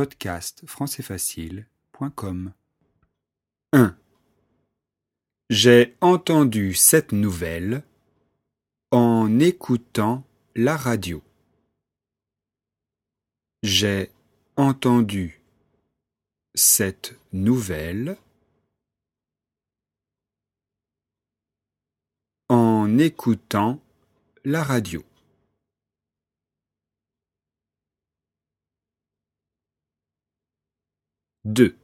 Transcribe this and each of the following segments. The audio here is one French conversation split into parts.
podcast françaisfacile.com 1. J'ai entendu cette nouvelle en écoutant la radio. J'ai entendu cette nouvelle en écoutant la radio. 2.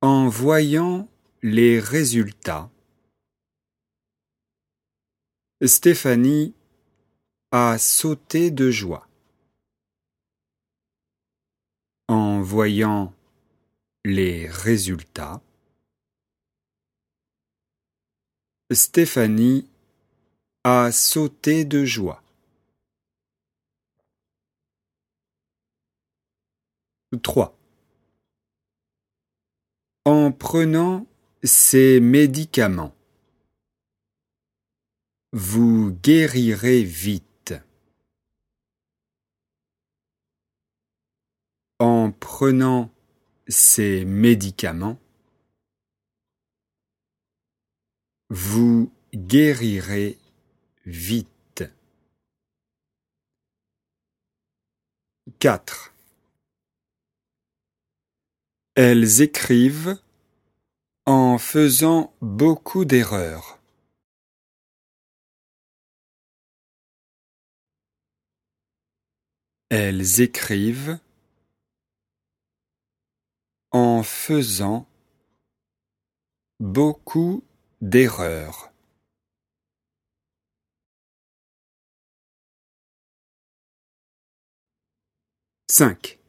En voyant les résultats, Stéphanie a sauté de joie. En voyant les résultats, Stéphanie a sauté de joie. 3. En prenant ces médicaments, vous guérirez vite. En prenant ces médicaments, vous guérirez vite. 4. Elles écrivent en faisant beaucoup d'erreurs. Elles écrivent en faisant beaucoup d'erreurs. Cinq.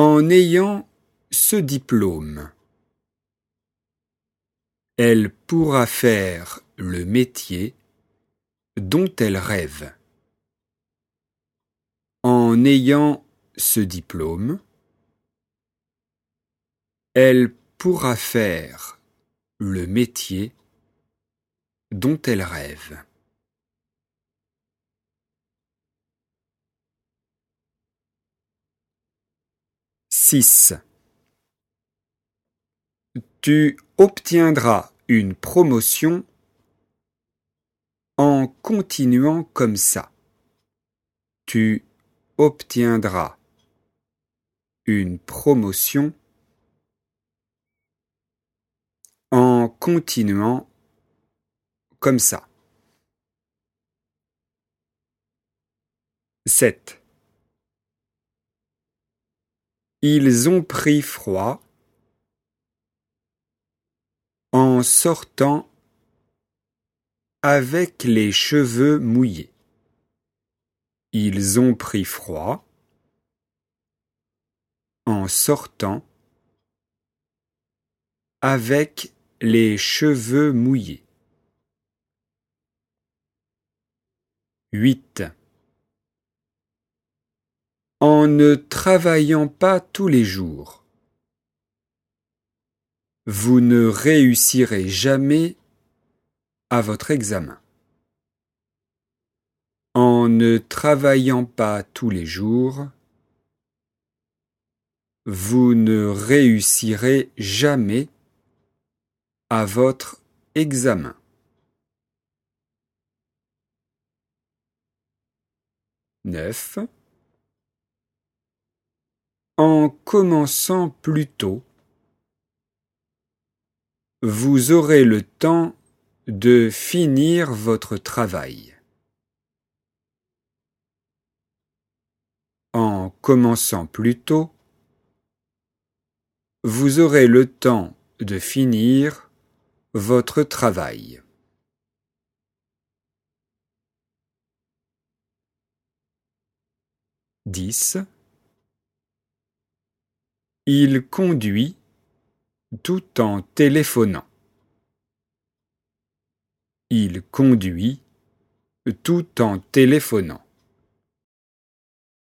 En ayant ce diplôme, elle pourra faire le métier dont elle rêve. En ayant ce diplôme, elle pourra faire le métier dont elle rêve. 6. Tu obtiendras une promotion en continuant comme ça. Tu obtiendras une promotion en continuant comme ça. 7. Ils ont pris froid en sortant avec les cheveux mouillés. Ils ont pris froid en sortant avec les cheveux mouillés. 8 en ne travaillant pas tous les jours. Vous ne réussirez jamais à votre examen. En ne travaillant pas tous les jours, vous ne réussirez jamais à votre examen. 9 en commençant plus tôt, vous aurez le temps de finir votre travail. En commençant plus tôt, vous aurez le temps de finir votre travail. 10. Il conduit tout en téléphonant. Il conduit tout en téléphonant.